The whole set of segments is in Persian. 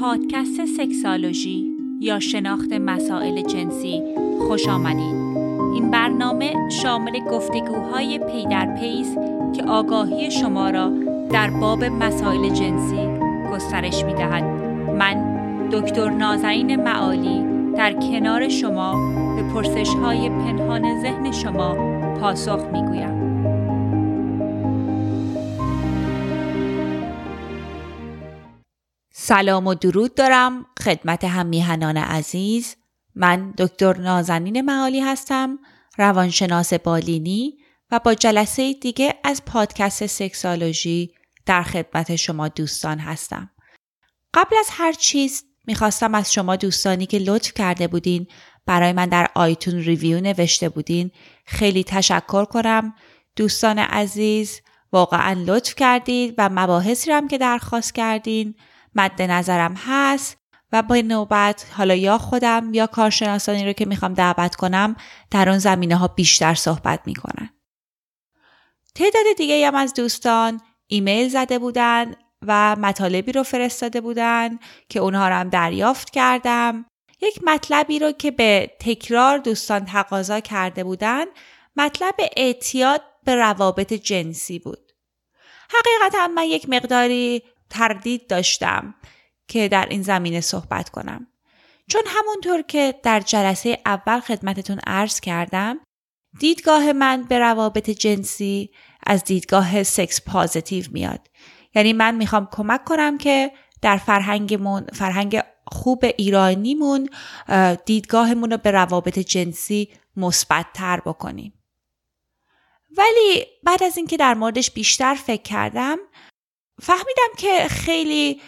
پادکست سکسالوژی یا شناخت مسائل جنسی خوش آمدید. این برنامه شامل گفتگوهای پی در پیز که آگاهی شما را در باب مسائل جنسی گسترش می دهد. من دکتر نازنین معالی در کنار شما به پرسش های پنهان ذهن شما پاسخ می گویم. سلام و درود دارم خدمت هم میهنان عزیز. من دکتر نازنین معالی هستم روانشناس بالینی و با جلسه دیگه از پادکست سکسالوژی در خدمت شما دوستان هستم. قبل از هر چیز می‌خواستم از شما دوستانی که لطف کرده بودین برای من در آیتون ریویو نوشته بودین خیلی تشکر کنم. دوستان عزیز واقعا لطف کردید و مباحثی هم که درخواست کردین. مد نظرم هست و با نوبت حالا یا خودم یا کارشناسانی رو که می‌خوام دعوت کنم در اون زمینه ها بیشتر صحبت می‌کنن. تعداد دیگه هم از دوستان ایمیل زده بودن و مطالبی رو فرستاده بودن که اونها رو هم دریافت کردم. یک مطلبی رو که به تکرار دوستان تقاضا کرده بودن مطلب اعتیاد به روابط جنسی بود. حقیقتا من یک مقداری تردید داشتم که در این زمینه صحبت کنم. چون همونطور که در جلسه اول خدمتتون عرض کردم دیدگاه من به روابط جنسی از دیدگاه سکس پازیتیو میاد. یعنی من می‌خوام کمک کنم که در فرهنگمون فرهنگ خوب ایرانیمون دیدگاهمون رو به روابط جنسی مثبتتر بکنیم. ولی بعد از اینکه در موردش بیشتر فکر کردم فهمیدم که خیلی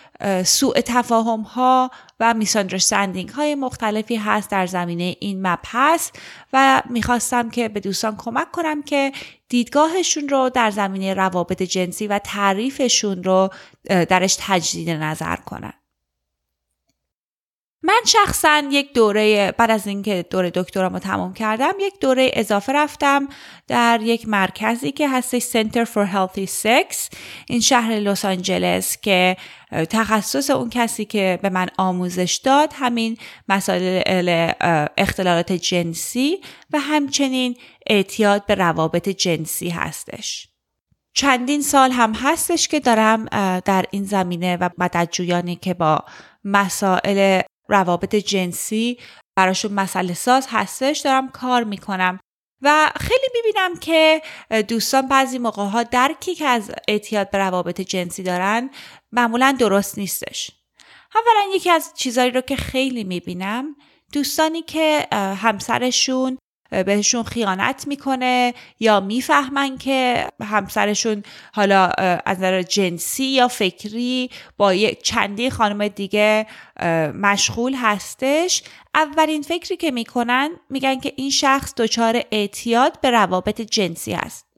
سوء تفاهم ها و میساندرستندینگ های مختلفی هست در زمینه این مبحث و می‌خواستم که به دوستان کمک کنم که دیدگاهشون رو در زمینه روابط جنسی و تعریفشون رو درش تجدید نظر کنن. من شخصا یک دوره بعد از اینکه دوره دکترامو تمام کردم یک دوره اضافه رفتم در یک مرکزی که هستش Center for Healthy Sex این شهر لس آنجلس که تخصص اون کسی که به من آموزش داد همین مسائل اختلالات جنسی و همچنین اعتیاد به روابط جنسی هستش. چندین سال هم هستش که دارم در این زمینه و مددجویانی که با مسائل روابط جنسی براشون مسئله ساز هستش دارم کار می‌کنم. و خیلی می‌بینم که دوستان بعضی موقع ها درکی که از اعتیاد به روابط جنسی دارن معمولا درست نیستش. اولا یکی از چیزهایی رو که خیلی می‌بینم دوستانی که همسرشون بهشون خیانت می‌کنه یا می‌فهمن که همسرشون حالا از نظر جنسی یا فکری با یک چندی خانم دیگه مشغول هستش. اولین فکری که می‌کنن میگن که این شخص دچار اعتیاد به روابط جنسی هست.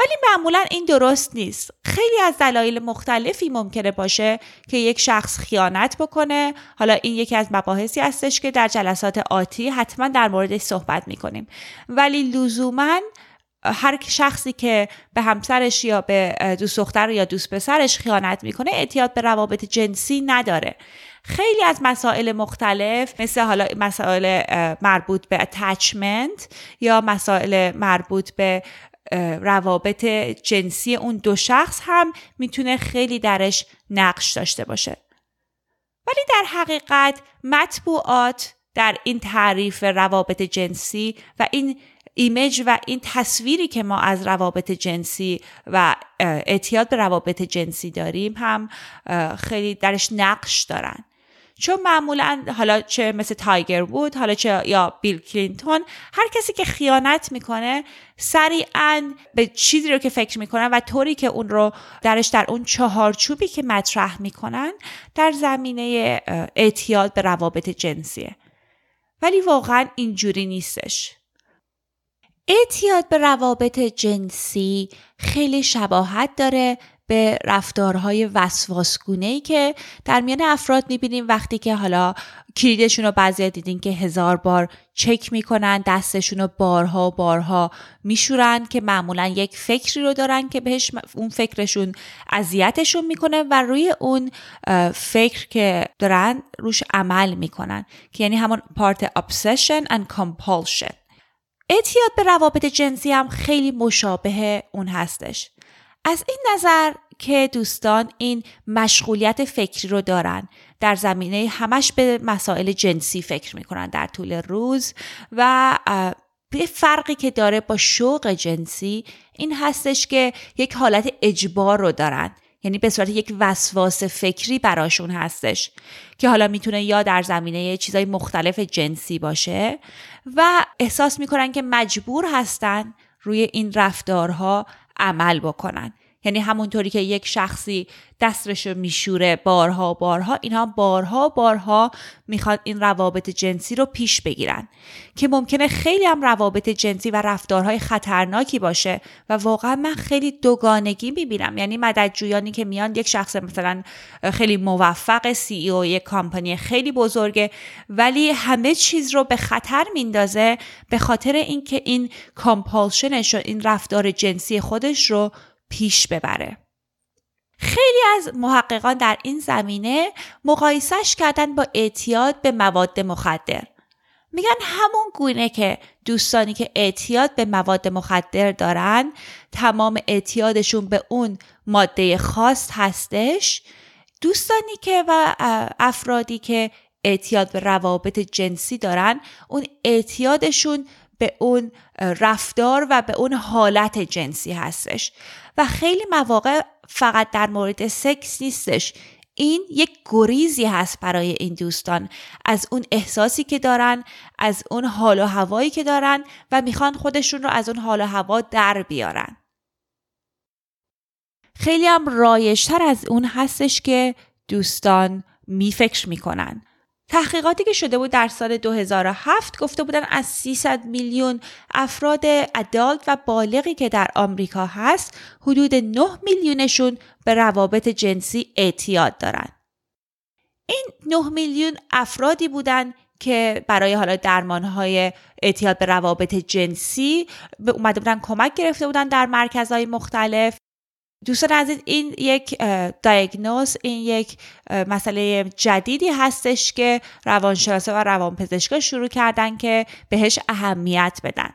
ولی معمولا این درست نیست. خیلی از دلایل مختلفی ممکنه باشه که یک شخص خیانت بکنه. حالا این یکی از مباحثی هستش که در جلسات آتی حتما در موردش صحبت می‌کنیم. ولی لزوما هر شخصی که به همسرش یا به دوست دختر یا دوست پسرش خیانت می‌کنه اعتیاد به روابط جنسی نداره. خیلی از مسائل مختلف مثل حالا مسائل مربوط به اتچمنت یا مسائل مربوط به روابط جنسی اون دو شخص هم می‌تونه خیلی درش نقش داشته باشه. ولی در حقیقت مطبوعات در این تعریف روابط جنسی و این image و این تصویری که ما از روابط جنسی و اعتیاد به روابط جنسی داریم هم خیلی درش نقش دارن. چون معمولا حالا چه مثل تایگر وود حالا چه یا بیل کلینتون هر کسی که خیانت می‌کنه سریعا به چیزی رو که فکر می‌کنن و طوری که اون رو درش در اون چهارچوبی که مطرح می‌کنن در زمینه اعتیاد به روابط جنسیه ولی واقعا اینجوری نیستش. اعتیاد به روابط جنسی خیلی شباهت داره به رفتارهای وسواسگونه ای که در میان افراد می‌بینیم وقتی که حالا کلیدشون رو بعضی دیدین که هزار بار چک می‌کنن دستشون رو بارها و بارها میشورن که معمولا یک فکری رو دارن که بهش اون فکرشون اذیتشون می‌کنه و روی اون فکر که دارن روش عمل می‌کنن که یعنی همون پارت obsession and compulsion. اعتیاد به روابط جنسی هم خیلی مشابه اون هستش. از این نظر که دوستان این مشغولیت فکری رو دارن در زمینه همش به مسائل جنسی فکر می‌کنن در طول روز و به فرقی که داره با شوق جنسی این هستش که یک حالت اجبار رو دارن. یعنی به صورت یک وسواس فکری براشون هستش که حالا می‌تونه یا در زمینه چیزای مختلف جنسی باشه و احساس می‌کنن که مجبور هستن روی این رفتارها عمل بکنن. یعنی همونطوری که یک شخصی دستش رو میشوره بارها بارها اینها بارها بارها می‌خواد این روابط جنسی رو پیش بگیرن. که ممکنه خیلی هم روابط جنسی و رفتارهای خطرناکی باشه و واقعا من خیلی دوگانگی می‌بینم. یعنی مددجویانی که میان یک شخص مثلا خیلی موفق سی ای او یک کامپانی خیلی بزرگه ولی همه چیز رو به خطر میندازه به خاطر اینکه این کامپالشنش این رفتار جنسی خودش رو پیش ببره. خیلی از محققان در این زمینه مقایسش کردن با اعتیاد به مواد مخدر. میگن همون گونه که دوستانی که اعتیاد به مواد مخدر دارن تمام اعتیادشون به اون ماده خاص هستش دوستانی که و افرادی که اعتیاد به روابط جنسی دارن اون اعتیادشون به اون رفتار و به اون حالت جنسی هستش. و خیلی مواقع فقط در مورد سکس نیستش. این یک گریزی هست برای این دوستان. از اون احساسی که دارن از اون حال و هوایی که دارن و می‌خوان خودشون رو از اون حال و هوا در بیارن. خیلی هم رایشتر از اون هستش که دوستان میفکر می‌کنن. تحقیقاتی که شده بود در سال 2007 گفته بودن از 300 میلیون افراد ادالت و بالغی که در آمریکا هست حدود 9 میلیونشون به روابط جنسی اعتیاد دارن. این 9 میلیون افرادی بودن که برای حالا درمانهای اعتیاد به روابط جنسی به اومده بودن کمک گرفته بودن در مرکزهای مختلف دوستان عزیز این یک دایگنوز این یک مسئله جدیدی هستش که روانشناسا و روانپزشکا شروع کردن که بهش اهمیت بدن.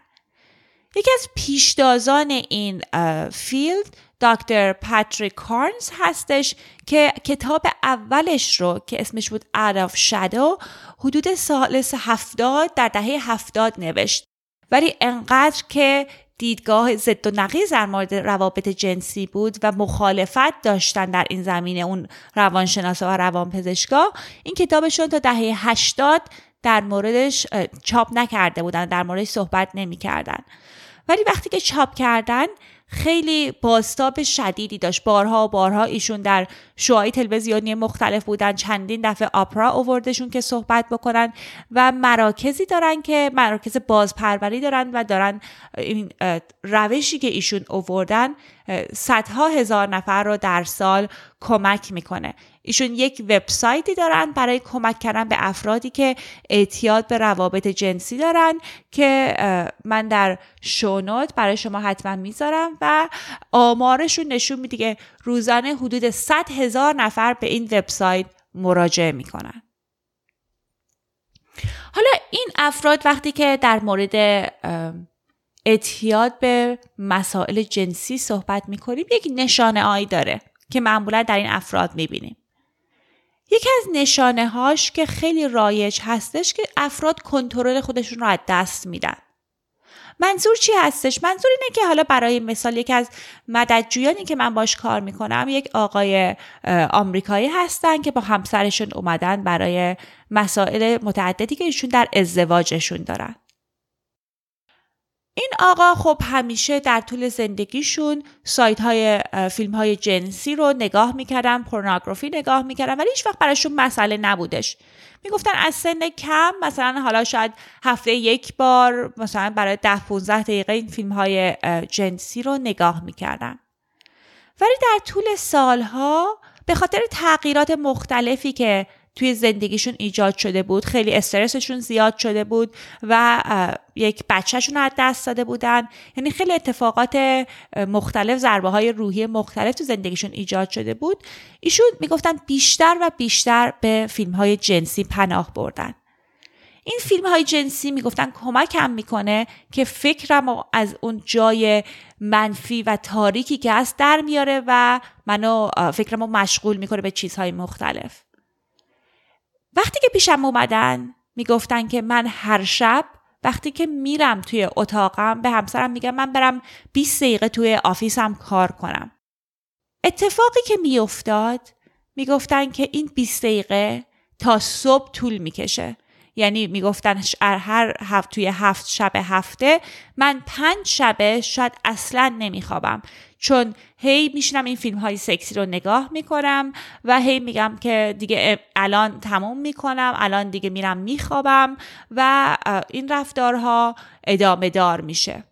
یکی از پیشدازان این فیلد دکتر پاتریک کارنز هستش که کتاب اولش رو که اسمش بود Out of Shadow حدود سال هفتاد در دهه هفتاد نوشت. ولی انقدر که دیدگاه ضد و نقیز در مورد روابط جنسی بود و مخالفت داشتن در این زمینه اون روانشناسا و روانپزشکا. این کتابشون تا دهه 80 در موردش چاپ نکرده بودن در موردش صحبت نمی‌کردن. ولی وقتی که چاپ کردن خیلی باستاب شدیدی داشت. بارها و بارها ایشون در شوهای تلویزیونی مختلف بودن چندین دفعه آپرا اووردشون که صحبت بکنن و مراکزی دارن که مراکز بازپروری دارن و دارن این روشی که ایشون اووردن صدها هزار نفر رو در سال کمک می‌کنه. ایشون یک وبسایتی دارن برای کمک کردن به افرادی که اعتیاد به روابط جنسی دارن که من در شونوت برای شما حتما می‌ذارم و آمارشون نشون میده که روزانه حدود 100 هزار نفر به این وبسایت مراجعه می‌کنن. حالا این افراد وقتی که در مورد اعتیاد به مسائل جنسی صحبت می‌کنیم یک نشانه آی داره که معمولا در این افراد می‌بینیم. یکی از نشانه هاش که خیلی رایج هستش که افراد کنترل خودشون رو از دست میدن. منظور چی هستش؟ منظور اینه که حالا برای مثال یکی از مددجویانی که من باش کار می‌کنم یک آقای آمریکایی هستن که با همسرشون اومدن برای مسائل متعددی که ایشون در ازدواجشون دارن. این آقا خب همیشه در طول زندگیشون سایت های فیلم های جنسی رو نگاه می‌کردن پورنوگرافی نگاه می‌کردن ولی هیچ وقت براشون مسئله نبودش. می‌گفتن از سن کم مثلا حالا شاید هفته یک بار مثلا برای ده 15 دقیقه این فیلم های جنسی رو نگاه می‌کردن. ولی در طول سالها به خاطر تغییرات مختلفی که توی زندگیشون ایجاد شده بود. خیلی استرسشون زیاد شده بود و یک بچهشون از دست داده بودن. یعنی خیلی اتفاقات مختلف ضربه های روحی مختلف تو زندگیشون ایجاد شده بود. ایشون می‌گفتن بیشتر و بیشتر به فیلم های جنسی پناه بردن. این فیلم های جنسی می‌گفتن کمکم می‌کنه که فکرم از اون جای منفی و تاریکی که هست در میاره و منو فکرم رو مشغول می‌کنه به چیزهای مختلف. وقتی که پیشم اومدن می‌گفتن که من هر شب وقتی که میرم توی اتاقم به همسرم میگم من برم 20 دقیقه توی آفیسم کار کنم. اتفاقی که میافتاد می‌گفتن که این 20 دقیقه تا صبح طول می‌کشه. یعنی می‌گفتن هر هفت توی هفت شب هفته من پنج شبه شاید اصلا نمیخوابم. چون هی میشنم این فیلم های سکسی رو نگاه می‌کنم و هی میگم که دیگه الان تموم می‌کنم الان دیگه میرم میخوابم و این رفتارها ادامه دار میشه.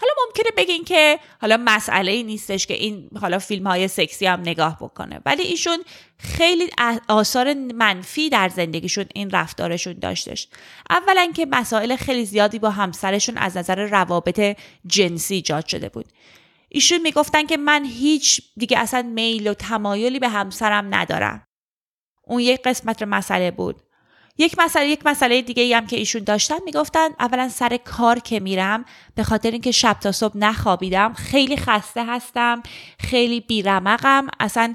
حالا ممکنه بگین که حالا مسئله ای نیستش که این حالا فیلم های سکسی هم نگاه بکنه. ولی ایشون خیلی آثار منفی در زندگیشون این رفتارشون داشتش. اولا که مسائل خیلی زیادی با همسرشون از نظر روابط جنسی ایجاد شده بود. ایشون می‌گفتن که من هیچ دیگه اصلا میل و تمایلی به همسرم ندارم. اون یک قسمت مسئله بود. یک مسئله یک مسئله دیگه ای هم که ایشون داشتن می‌گفتن اولا سر کار که میرم به خاطر اینکه شب تا صبح نخوابیدم خیلی خسته هستم خیلی بیرمقم اصلا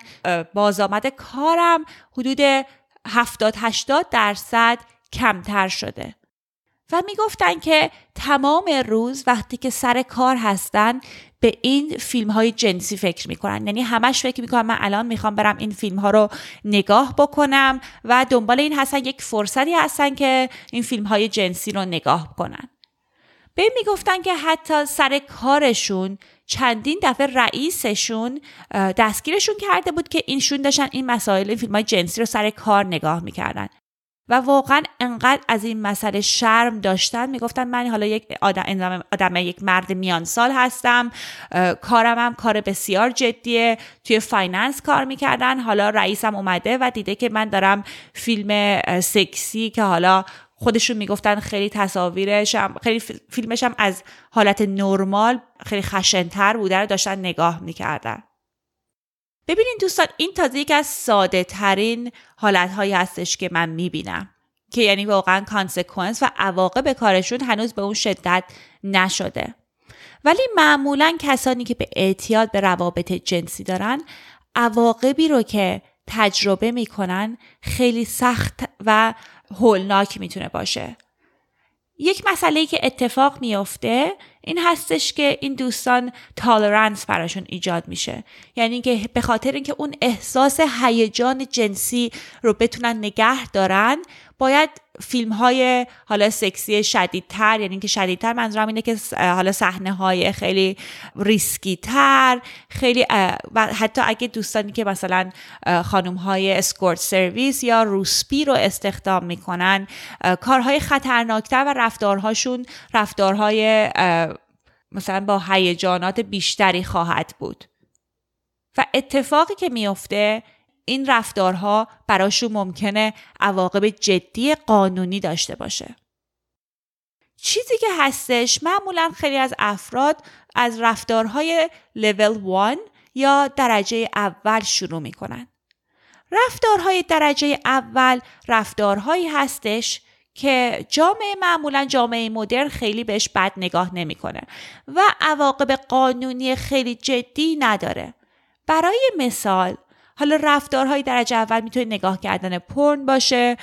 بازآمد کارم حدود 70 80 درصد کمتر شده. و می‌گفتن که تمام روز وقتی که سر کار هستن به این فیلم های جنسی فکر می‌کنن. یعنی همش فکر می‌کنن من الان می‌خوام برم این فیلم ها رو نگاه بکنم و دنبال این هستن یک فرصتی هستن که این فیلم های جنسی رو نگاه کنن. به می‌گفتن که حتی سر کارشون چندین دفعه رئیسشون دستگیرشون کرده بود که اینشون داشتن این مسائل این فیلم های جنسی رو سر کار نگاه می‌کردن. و واقعا انقدر از این مسئله شرم داشتن. می‌گفتن من حالا یک آدم, آدم یک مرد میان سال هستم. کارم هم کار بسیار جدیه. توی finance کار می‌کردن. حالا رئیسم اومده و دیده که من دارم فیلم سکسی که حالا خودشون می‌گفتن خیلی تصاویرش هم خیلی فیلمش هم از حالت نرمال خیلی خشنتر بوده رو داشتن نگاه می‌کردن. ببینین دوستان این تازه یک از ساده ترین حالت هایی هستش که من می‌بینم که یعنی واقعا consequence و عواقب کارشون هنوز به اون شدت نشده. ولی معمولا کسانی که به اعتیاد به روابط جنسی دارن عواقبی رو که تجربه می‌کنن خیلی سخت و هولناک می‌تونه باشه. یک مسئله که اتفاق میافته این هستش که این دوستان تالرنس براشون ایجاد میشه. یعنی که به خاطر اینکه اون احساس هیجان جنسی رو بتونن نگه دارن باید فیلم های حالا سکسی شدیدتر یعنی که شدیدتر منظورم اینه که حالا صحنه های خیلی ریسکی تر خیلی و حتی اگه دوستانی که مثلا خانم های escort service یا روسپی رو استخدام می‌کنن کارهای خطرناکتر و رفتارهاشون رفتارهای مثلا با هیجانات بیشتری خواهد بود. و اتفاقی که میفته این رفتارها براشون ممکنه عواقب جدی قانونی داشته باشه. چیزی که هستش معمولا خیلی از افراد از رفتارهای لول 1 یا درجه اول شروع می‌کنن. رفتارهای درجه اول رفتارهایی هستش که جامعه معمولا جامعه مدرن خیلی بهش بد نگاه نمی‌کنه و عواقب قانونی خیلی جدی نداره. برای مثال حالا رفتارهای درجه اول می‌تونه نگاه کردن پرن باشه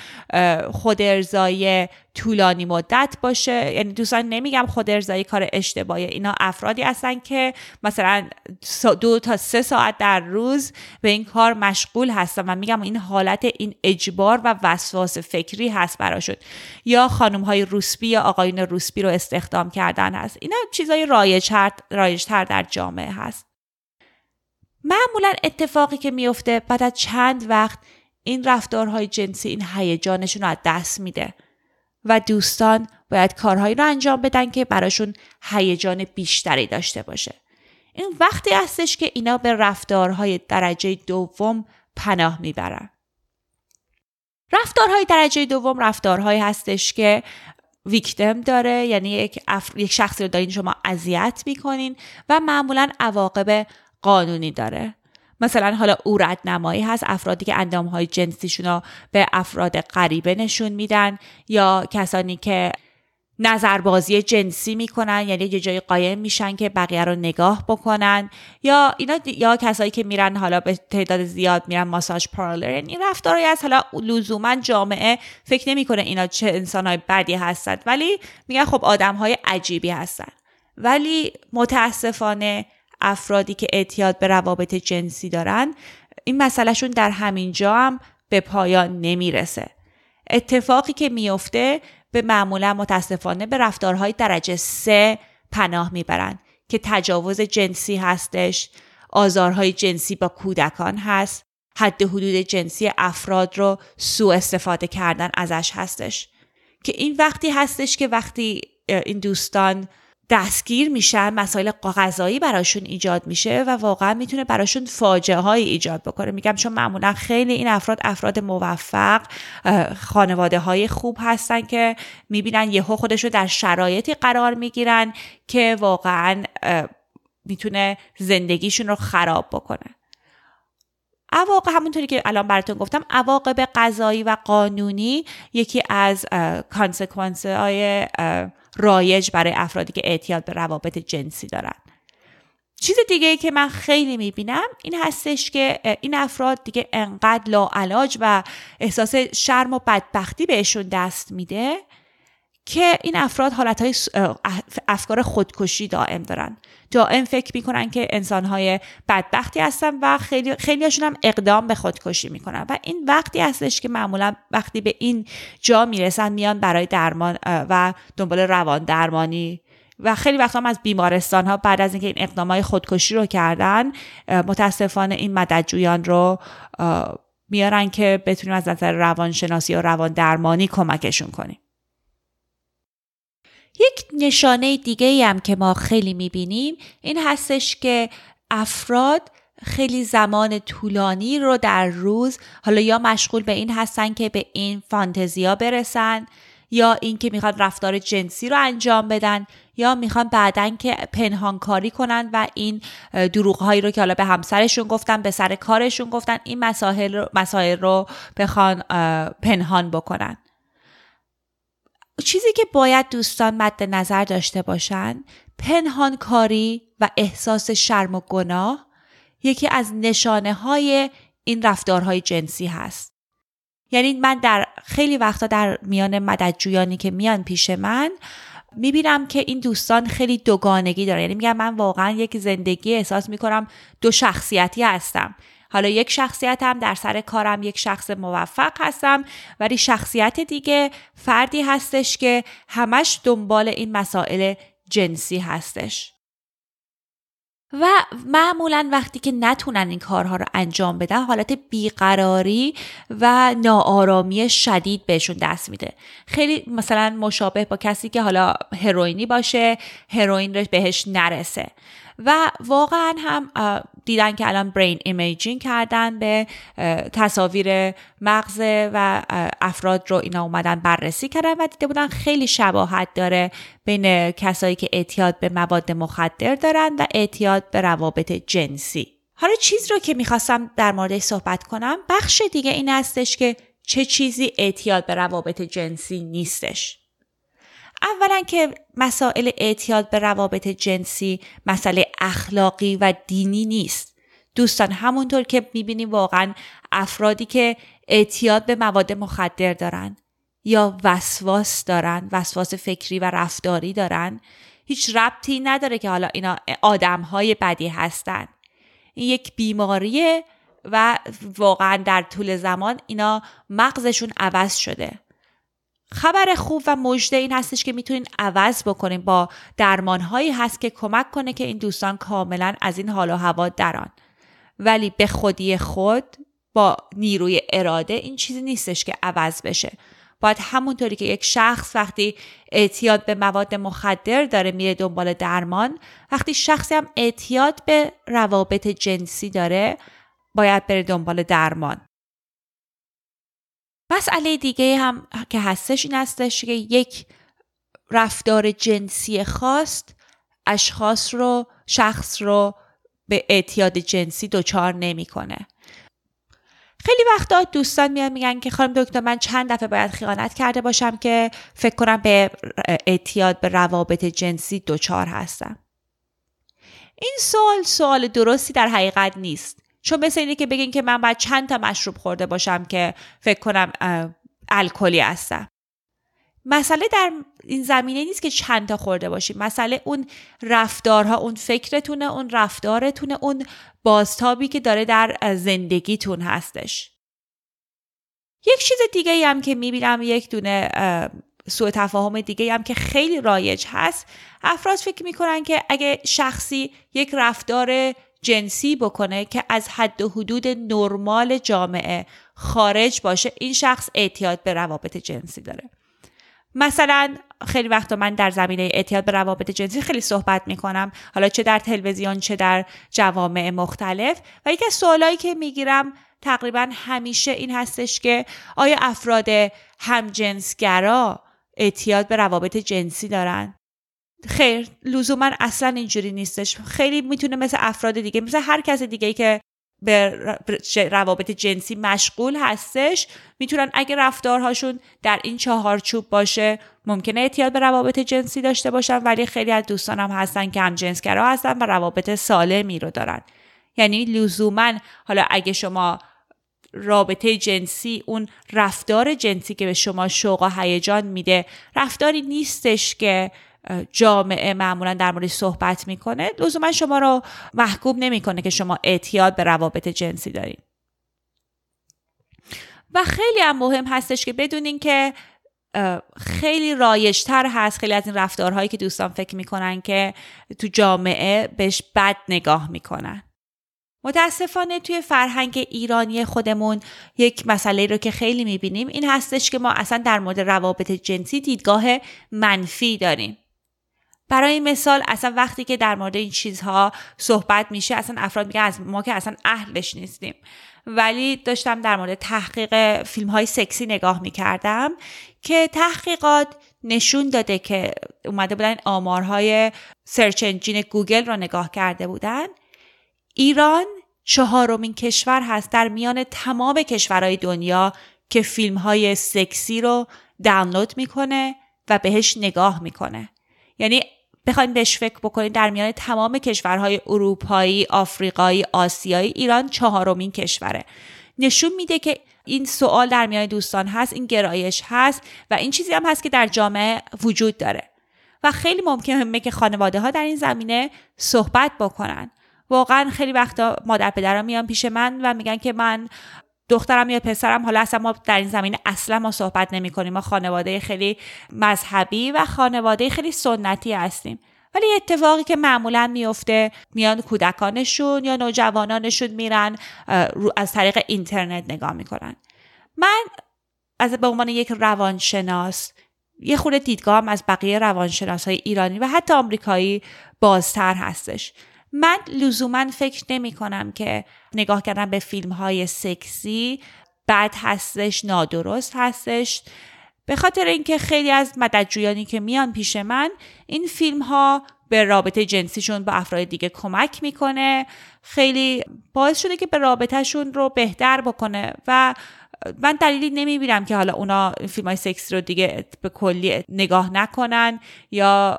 خود ارزایی طولانی مدت باشه. یعنی دوستان نمیگم خود ارزایی کار اشتباهی اینا افرادی هستن که مثلا دو تا سه ساعت در روز به این کار مشغول هستن و میگم این حالت این اجبار و وسواس فکری هست براشون. یا خانم های روسبی یا آقایون روسبی رو استخدام کردن هست. اینا چیزای رایجتر در جامعه هست. معمولا اتفاقی که میفته بعد از چند وقت این رفتارهای جنسی این هیجانشون رو از دست میده و دوستان باید کارهایی رو انجام بدن که براشون هیجان بیشتری داشته باشه. این وقتی هستش که اینا به رفتارهای درجه دوم پناه می‌برن. رفتارهای درجه دوم رفتارهایی هستش که ویکتم داره یعنی یک, یک شخصی رو دارین شما اذیت می‌کنین و معمولا عواقب قانونی داره. مثلا حالا اورد نمایی هست افرادی که اندام های جنسیشون رو به افراد غریبه نشون میدن یا کسانی که نظربازی جنسی می‌کنن یعنی یه جای قایم میشن که بقیه رو نگاه بکنن یا اینا یا کسایی که میرن حالا به تعداد زیاد میرن ماساژ پارلر یعنی این رفتارهایی از حالا لزوما جامعه فکر نمی‌کنه اینا چه انسانهای بدی هستن ولی میگن خب آدم های عجیبی هستن. ولی متاسفانه افرادی که اعتیاد به روابط جنسی دارن این مسئلهشون در همین جا هم به پایان نمی‌رسه. اتفاقی که میفته به معمولا متاسفانه به رفتارهای درجه سه پناه می‌برند که تجاوز جنسی هستش آزارهای جنسی با کودکان هست حد حدود جنسی افراد رو سوء استفاده کردن ازش هستش. که این وقتی هستش که وقتی این دوستان دستگیر میشن مسائل غذایی براشون ایجاد میشه و واقعا می‌تونه براشون فاجعه های ایجاد بکنه. میگم چون معمولا خیلی این افراد افراد موفق خانواده های خوب هستن که می‌بینن یهو خودشو در شرایطی قرار می‌گیرن که واقعا می‌تونه زندگیشون رو خراب بکنه. عواقب همونطوری که الان براتون گفتم عواقب قضایی و قانونی یکی از کانسکوانس های رایج برای افرادی که اعتیاد به روابط جنسی دارن. چیز دیگه ای که من خیلی می‌بینم این هستش که این افراد دیگه انقدر لاعلاج و احساس شرم و بدبختی بهشون دست میده که این افراد حالت افکار خودکشی دائم دارن. دائم فکر می‌کنن که انسانهای بدبختی هستن و خیلی خیلیشون هم اقدام به خودکشی می‌کنن. و این وقتی هستش که معمولا وقتی به این جا می‌رسن میان برای درمان و دنبال روان درمانی. و خیلی وقتا هم از بیمارستان ها بعد از اینکه این اقدام های خودکشی رو کردن متاسفانه این مددجویان رو میارن که بتونیم از نظر روانشناسی و روان درمانی کمکشون کنیم. یک نشانه دیگه ای هم که ما خیلی می‌بینیم این هستش که افراد خیلی زمان طولانی رو در روز حالا یا مشغول به این هستن که به این فانتزیا برسن یا اینکه می‌خوان رفتار جنسی رو انجام بدن یا می‌خوان بعدا که پنهانکاری کنن و این دروغ هایی رو که حالا به همسرشون گفتن به سر کارشون گفتن این مسائل رو, مسائل رو بخوان پنهان بکنن. چیزی که باید دوستان مد نظر داشته باشن پنهانکاری و احساس شرم و گناه یکی از نشانه های این رفتارهای جنسی هست. یعنی من در خیلی وقتا در میان مددجویانی که میان پیش من می‌بینم که این دوستان خیلی دوگانگی دارن. یعنی میگم من واقعا یک زندگی احساس می‌کنم دو شخصیتی هستم. حالا یک شخصیت هم در سر کارم یک شخص موفق هستم ولی شخصیت دیگه فردی هستش که همش دنبال این مسائل جنسی هستش. و معمولا وقتی که نتونن این کارها رو انجام بدن حالت بیقراری و ناآرامی شدید بهشون دست میده. خیلی مثلا مشابه با کسی که حالا هروئینی باشه هروئین بهش نرسه. و واقعا هم دیدن که الان brain imaging کردن به تصاویر مغز و افراد رو اینا اومدن بررسی کردن و دیده بودن خیلی شباهت داره بین کسایی که اعتیاد به مواد مخدر دارن و اعتیاد به روابط جنسی. حالا چیز رو که می‌خواستم در موردش صحبت کنم بخش دیگه این هستش که چه چیزی اعتیاد به روابط جنسی نیستش. اولا که مسائل اعتیاد به روابط جنسی مسئله اخلاقی و دینی نیست. دوستان همونطور که می‌بینیم واقعا افرادی که اعتیاد به مواد مخدر دارن یا وسواس دارن وسواس فکری و رفتاری دارن هیچ ربطی نداره که حالا اینا آدم های بدی هستن. این یک بیماریه و واقعا در طول زمان اینا مغزشون عوض شده. خبر خوب و مژده این هستش که می‌تونین عوض بکنین با درمانهایی هست که کمک کنه که این دوستان کاملا از این حال و هوا دران. ولی به خودی خود با نیروی اراده این چیزی نیستش که عوض بشه. باید همونطوری که یک شخص وقتی اعتیاد به مواد مخدر داره میره دنبال درمان وقتی شخصی هم اعتیاد به روابط جنسی داره باید بره دنبال درمان. مسئله دیگه هم که هستش این هستش که یک رفتار جنسی خاص اشخاص رو شخص رو به اعتیاد جنسی دچار نمی‌کنه. خیلی وقتا دوستان میان میگن که خانم دکتر من چند دفعه باید خیانت کرده باشم که فکر کنم به اعتیاد به روابط جنسی دچار هستم. این سوال سوال درستی در حقیقت نیست. چون مثل اینه که بگین که من باید چند تا مشروب خورده باشم که فکر کنم الکلی هستم مسئله در این زمینه نیست که چند تا خورده باشیم. مسئله اون رفتارها اون فکرتونه اون رفتارتونه اون بازتابی که داره در زندگیتون هستش. یک چیز دیگه هم که می‌بینم یک دونه سوء تفاهم دیگه هم که خیلی رایج هست. افراد فکر می‌کنن که اگه شخصی یک رفتار جنسی بکنه که از حد و حدود نرمال جامعه خارج باشه این شخص اعتیاد به روابط جنسی داره. مثلا خیلی وقتا من در زمینه اعتیاد به روابط جنسی خیلی صحبت می‌کنم. حالا چه در تلویزیون چه در جوامع مختلف. و یکی از سوالایی که می‌گیرم تقریبا همیشه این هستش که آیا افراد همجنسگرا اعتیاد به روابط جنسی دارن؟ خیر لزوما اصلا اینجوری نیستش. خیلی می‌تونه مثل افراد دیگه مثل هر کس دیگه که به روابط جنسی مشغول هستش می‌تونن اگه رفتارهاشون در این چهارچوب باشه ممکنه اعتیاد به روابط جنسی داشته باشن ولی خیلی از دوستانم هستن که هم جنسگرا هستن و روابط سالمی رو دارن. یعنی لزوما حالا اگه شما رابطه جنسی اون رفتار جنسی که به شما شوق و هیجان میده رفتاری نیستش که جامعه معمولا در مورد صحبت می‌کنه. لزوما شما رو محکوم نمی‌کنه که شما اعتیاد به روابط جنسی دارین. و خیلی هم مهم هستش که بدونین که خیلی رایشتر هست خیلی از این رفتارهایی که دوستان فکر می‌کنن که تو جامعه بهش بد نگاه می‌کنن. متاسفانه توی فرهنگ ایرانی خودمون یک مسئله رو که خیلی می‌بینیم این هستش که ما اصلا در مورد روابط جنسی دیدگاه منفی داریم. برای مثال اصلا وقتی که در مورد این چیزها صحبت میشه اصلا افراد میگن از ما که اصلا اهلش نیستیم. ولی داشتم در مورد تحقیق فیلم های سکسی نگاه می‌کردم که تحقیقات نشون داده که اومده بودن آمارهای search engine گوگل رو نگاه کرده بودن. ایران چهارمین کشور هست در میان تمام کشورهای دنیا که فیلم های سکسی رو دانلود می‌کنه و بهش نگاه می‌کنه. یعنی بخواید بهش فکر بکنید در میان تمام کشورهای اروپایی، آفریقایی، آسیایی ایران چهارمین کشوره. نشون میده که این سوال در میان دوستان هست، این گرایش هست و این چیزی هم هست که در جامعه وجود داره. و خیلی ممکنه که خانواده ها در این زمینه صحبت بکنن. واقعا خیلی وقتا مادر پدرم میان پیش من و میگن که من دخترم یا پسرم حالا اصلا ما در این زمینه اصلا ما صحبت نمی کنیم ما خانواده خیلی مذهبی و خانواده خیلی سنتی هستیم. ولی اتفاقی که معمولا میفته میان کودکانشون یا نوجوانانشون میرن از طریق اینترنت نگاه می‌کنن. من از به عنوان یک روانشناس یه خورده دیدگاهم از بقیه روانشناس های ایرانی و حتی آمریکایی بازتر هستش. من لزوما فکر نمی کنم که نگاه کردن به فیلم های سکسی بد هستش نادرست هستش. به خاطر اینکه خیلی از مددجویانی که میان پیش من این فیلم ها به رابطه جنسیشون با افراد دیگه کمک می‌کنه. خیلی باعث شده که به رابطهشون رو بهتر بکنه و من دلیلی نمی‌بینم که حالا اونا فیلم های سکسی رو دیگه به کلی نگاه نکنن یا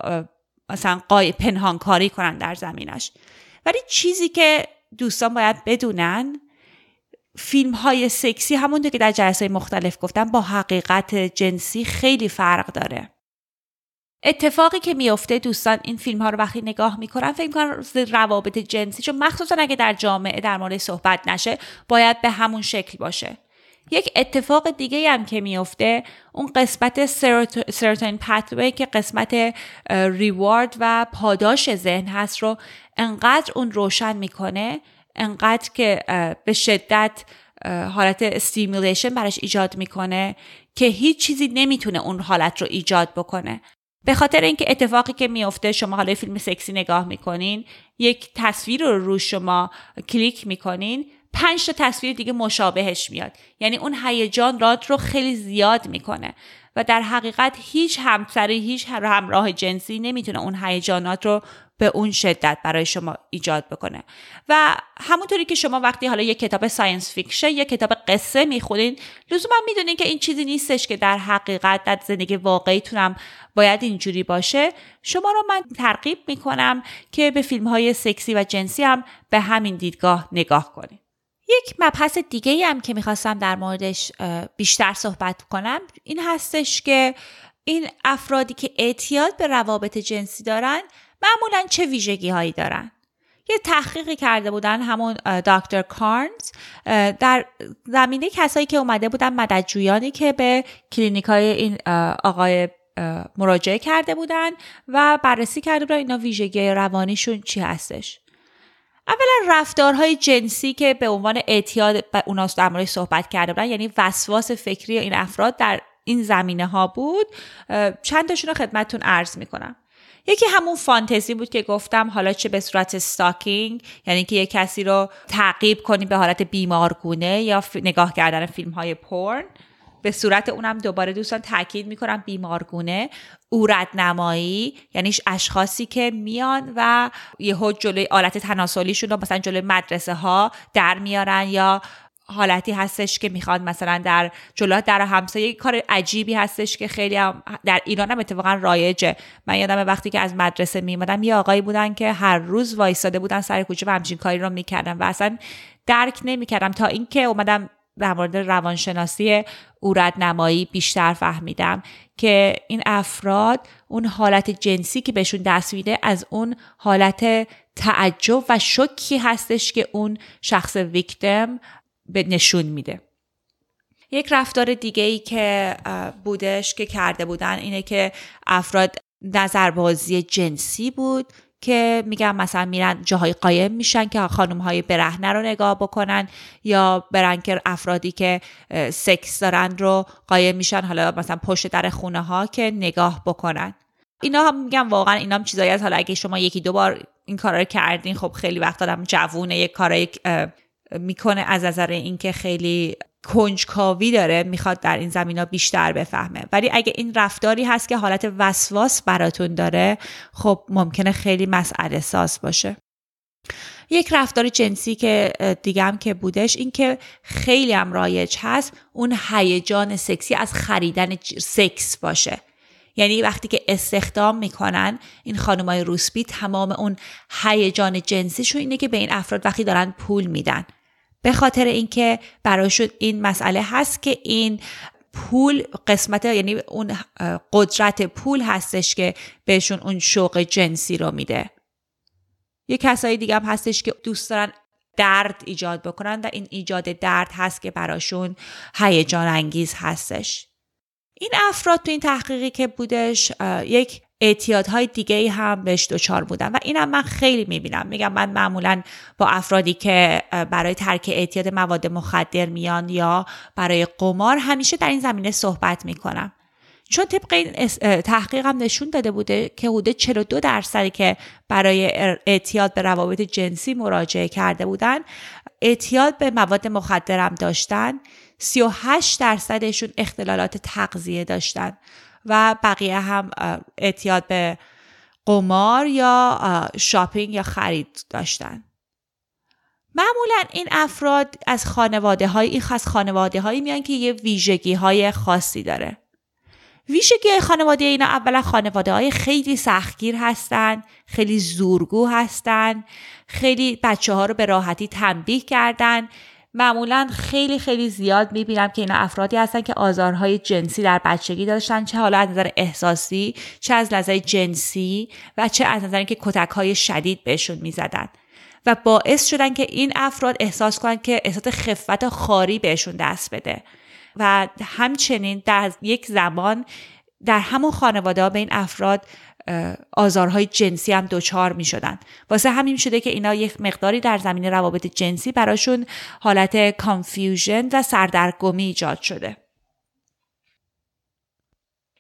مثلا قای پنهانکاری کنن در زمینش. ولی چیزی که دوستان باید بدونن فیلم های سکسی همونطور که در جلسه مختلف گفتم با حقیقت جنسی خیلی فرق داره. اتفاقی که میفته دوستان این فیلم ها رو وقتی نگاه می‌کنن فکر می‌کنن روابط جنسی چون مخصوصا اگه در جامعه در مورد صحبت نشه باید به همون شکل باشه. یک اتفاق دیگه هم که میفته اون قسمت serotonin pathway که قسمت reward و پاداش ذهن هست رو انقدر اون روشن می‌کنه انقدر که به شدت حالت stimulation براش ایجاد می‌کنه که هیچ چیزی نمی‌تونه اون حالت رو ایجاد بکنه. به خاطر اینکه اتفاقی که میفته شما حالا فیلم سکسی نگاه می‌کنین یک تصویر رو شما کلیک می‌کنین پنج تا تصویر دیگه مشابهش میاد. یعنی اون هیجانات رو خیلی زیاد می‌کنه. و در حقیقت هیچ همسری هیچ همراه جنسی نمی‌تونه اون هیجانات رو به اون شدت برای شما ایجاد بکنه. و همونطوری که شما وقتی حالا یه کتاب science fiction یه کتاب قصه می‌خونین لزوما می‌دونین که این چیزی نیستش که در حقیقت در زندگی واقعیتونم باید اینجوری باشه. شما رو من ترغیب می‌کنم که به فیلم های سکسی و جنسی هم به همین دیدگاه نگاه کنید یک مبحث دیگه هم که می‌خواستم در موردش بیشتر صحبت کنم این هستش که این افرادی که اعتیاد به روابط جنسی دارن معمولا چه ویژگی هایی دارن؟ یه تحقیقی کرده بودن همون دکتر کارنز در زمینه کسایی که اومده بودن مددجویانی که به کلینیک های این آقای مراجعه کرده بودن و بررسی کرده بودن اینا ویژگی روانیشون چی هستش. اولا رفتارهای جنسی که به عنوان اعتیاد اونا در مورد صحبت کرده بودن یعنی وسواس فکری این افراد در این زمینه ها بود چند تاشون رو خدمتتون عرض می‌کنم. یکی همون فانتزی بود که گفتم حالا چه به صورت stalking یعنی که یه کسی رو تعقیب کنی به حالت بیمارگونه یا نگاه کردن فیلم های پورن به صورت اونم دوباره دوستان تاکید می‌کنم بیمارگونه اورد نمایی یعنی اشخاصی که میان و یهو جلوی آلت تناسلیشون رو مثلا جلوی مدرسه ها در میارن یا حالتی هستش که می‌خواد مثلا در جلو در همسایه کار عجیبی هستش که خیلی هم در ایران هم اتفاقا رایجه. من یادم وقتی که از مدرسه میمدم یه آقایی بودن که هر روز وایساده بودن سر کوچه و همچین کاری رو می‌کردن و اصلا درک نمی‌کردم تا اینکه اومدم در مورد روانشناسی اورد نمایی بیشتر فهمیدم که این افراد اون حالت جنسی که بهشون دست میده از اون حالت تعجب و شکی هستش که اون شخص ویکتم به نشون میده. یک رفتار دیگه ای که بودش که کرده بودن اینه که افراد نظربازی جنسی بود که میگم مثلا میرن جاهای قایم میشن که خانم های برهنه رو نگاه بکنن یا برن که افرادی که سکس دارن رو قایم میشن حالا مثلا پشت در خونه ها که نگاه بکنن. اینا هم میگم واقعا اینا هم چیزایی از حالا اگه شما یکی دو بار این کارا رو کردین خب خیلی وقت دادم جوونه یک کارای می‌کنه از نظر اینکه خیلی کنجکاوی داره می‌خواد در این زمین ها بیشتر بفهمه. ولی اگه این رفتاری هست که حالت وسواس براتون داره خب ممکنه خیلی مسئله ساز باشه. یک رفتار جنسی که دیگه هم که بودش این که خیلی هم رایج هست اون هیجان سکسی از خریدن سکس باشه. یعنی وقتی که استخدام می‌کنن این خانمای روسبی تمام اون هیجان جنسیشون اینه که به این افراد وقتی دارن پول میدن. به خاطر اینکه برایشون این مسئله هست که این پول قسمت یعنی اون قدرت پول هستش که بهشون اون شوق جنسی رو میده. یه کسایی دیگه هم هستش که دوست دارن درد ایجاد بکنن و این ایجاد درد هست که براشون هیجان انگیز هستش. این افراد تو این تحقیقی که بودش یک اعتیادهای دیگه هم بهش دچار بودن و اینم من خیلی می‌بینم. میگم من معمولا با افرادی که برای ترک اعتیاد مواد مخدر میان یا برای قمار همیشه در این زمینه صحبت می‌کنم. چون طبق این تحقیقم نشون داده بوده که حدود 42 درصدی که برای اعتیاد به روابط جنسی مراجعه کرده بودن اعتیاد به مواد مخدرم داشتن. 38 درصدشون اختلالات تغذیه داشتن. و بقیه هم اعتیاد به قمار یا شاپینگ یا خرید داشتن. معمولا این افراد از خانواده های خاص خانواده هایی میان که یه ویژگی های خاصی داره. ویژگی خانواده اینا اولا خانواده های خیلی سختگیر هستن خیلی زورگو هستن خیلی بچه ها رو به راحتی تنبیه کردن. معمولا خیلی خیلی زیاد می‌بینم که اینا افرادی هستن که آزارهای جنسی در بچگی داشتن چه حالا از نظر احساسی چه از نظر جنسی و چه از نظر اینکه کتک های شدید بهشون می‌زدن. و باعث شدن که این افراد احساس کنند که احساس خفت خاری بهشون دست بده. و همچنین در یک زمان در همون خانواده ها به این افراد آزارهای جنسی هم دچار می شدن. واسه همین شده که اینا یک مقداری در زمین روابط جنسی براشون حالت کانفیوژن و سردرگمی ایجاد شده.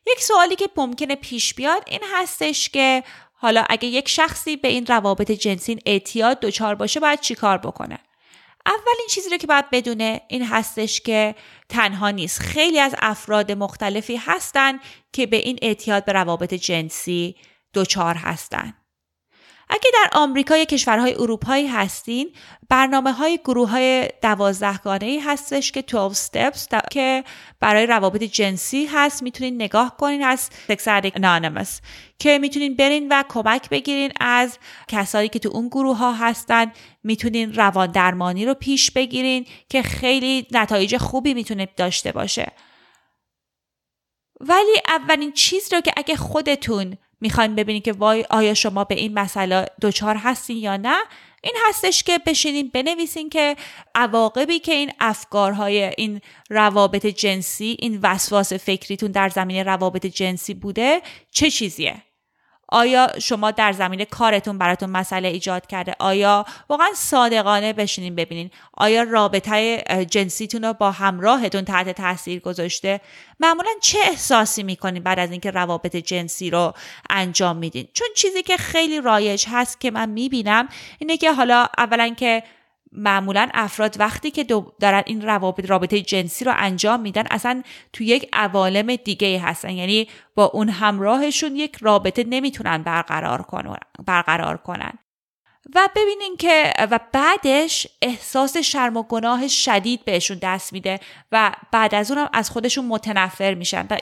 یک سوالی که ممکنه پیش بیاد این هستش که حالا اگه یک شخصی به این روابط جنسی اعتیاد دچار باشه باید چیکار بکنه اولین چیزی رو که باید بدونه این هستش که تنها نیست. خیلی از افراد مختلفی هستن که به این اعتیاد به روابط جنسی دچار هستن. اگه در آمریکا یا کشورهای اروپایی هستین برنامه های گروه های دوازدهگانه ای هستش که 12 steps که برای روابط جنسی هست. می‌تونین نگاه کنین از Sex Addict که می‌تونین برین و کمک بگیرین از کسایی که تو اون گروه ها هستن. می‌تونین روان درمانی رو پیش بگیرین که خیلی نتایج خوبی می‌تونه داشته باشه. ولی اولین چیز رو که اگه خودتون می‌خوایم ببینید که وای آیا شما به این مسئله دچار هستین یا نه. این هستش که بشینین بنویسین که عواقبی که این افکارهای این روابط جنسی این وسواس فکریتون در زمین روابط جنسی بوده چه چیزیه؟ آیا شما در زمین کارتون براتون مسئله ایجاد کرده؟ آیا واقعا صادقانه بشینین ببینین؟ آیا رابطه جنسیتون رو با همراهتون تحت تاثیر گذاشته؟ معمولا چه احساسی می‌کنین بعد از اینکه روابط جنسی رو انجام میدین؟ چون چیزی که خیلی رایج هست که من می‌بینم اینه که حالا اولا که معمولا افراد وقتی که دارن این روابط رابطه جنسی رو انجام میدن اصلا تو یک عوالم دیگه هستن یعنی با اون همراهشون یک رابطه نمی‌تونن برقرار کنن, برقرار کنن. و ببینین که و بعدش احساس شرم و گناه شدید بهشون دست میده و بعد از اونم از خودشون متنفر میشن. و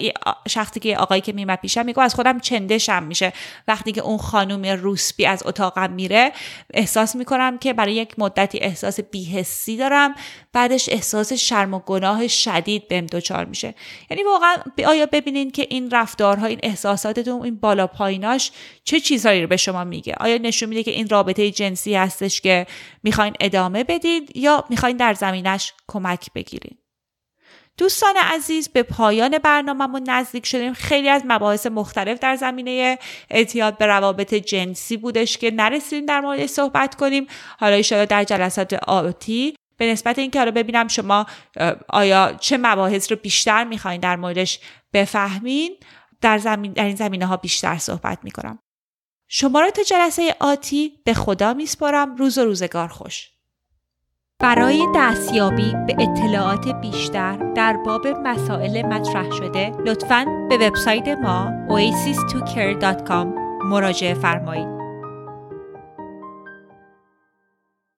شخصی که آقایی که میمد پیشم میگه از خودم چندشم میشه. وقتی که اون خانوم روسبی از اتاقم میره احساس می‌کنم که برای یک مدتی احساس بیهسی دارم. بعدش احساس شرم و گناه شدید بهم دچار میشه. یعنی واقعا آیا ببینین که این رفتارها این احساساتتون این بالا پاییناش چه چیزهایی رو به شما میگه؟ آیا نشون میده که این رابطه جنسی هستش که می‌خواین ادامه بدید یا می‌خواین در زمینش کمک بگیرید دوستان عزیز به پایان برنامهمون نزدیک شدیم. خیلی از مباحث مختلف در زمینه اعتیاد به روابط جنسی بودش که نرسیدیم در مورد صحبت کنیم. حالا ایشالا در جلسات آتی. به نسبت اینکه حالا ببینم شما آیا چه مباحث رو بیشتر می‌خواین در موردش بفهمین در, زمین در این زمینه ها بیشتر صحبت می‌کنم. شما را تا جلسه آتی به خدا میسپارم. روز و روزگار خوش. برای دستیابی به اطلاعات بیشتر در باب مسائل مطرح شده لطفاً به وبسایت ما oasis2care.com مراجعه فرمایید.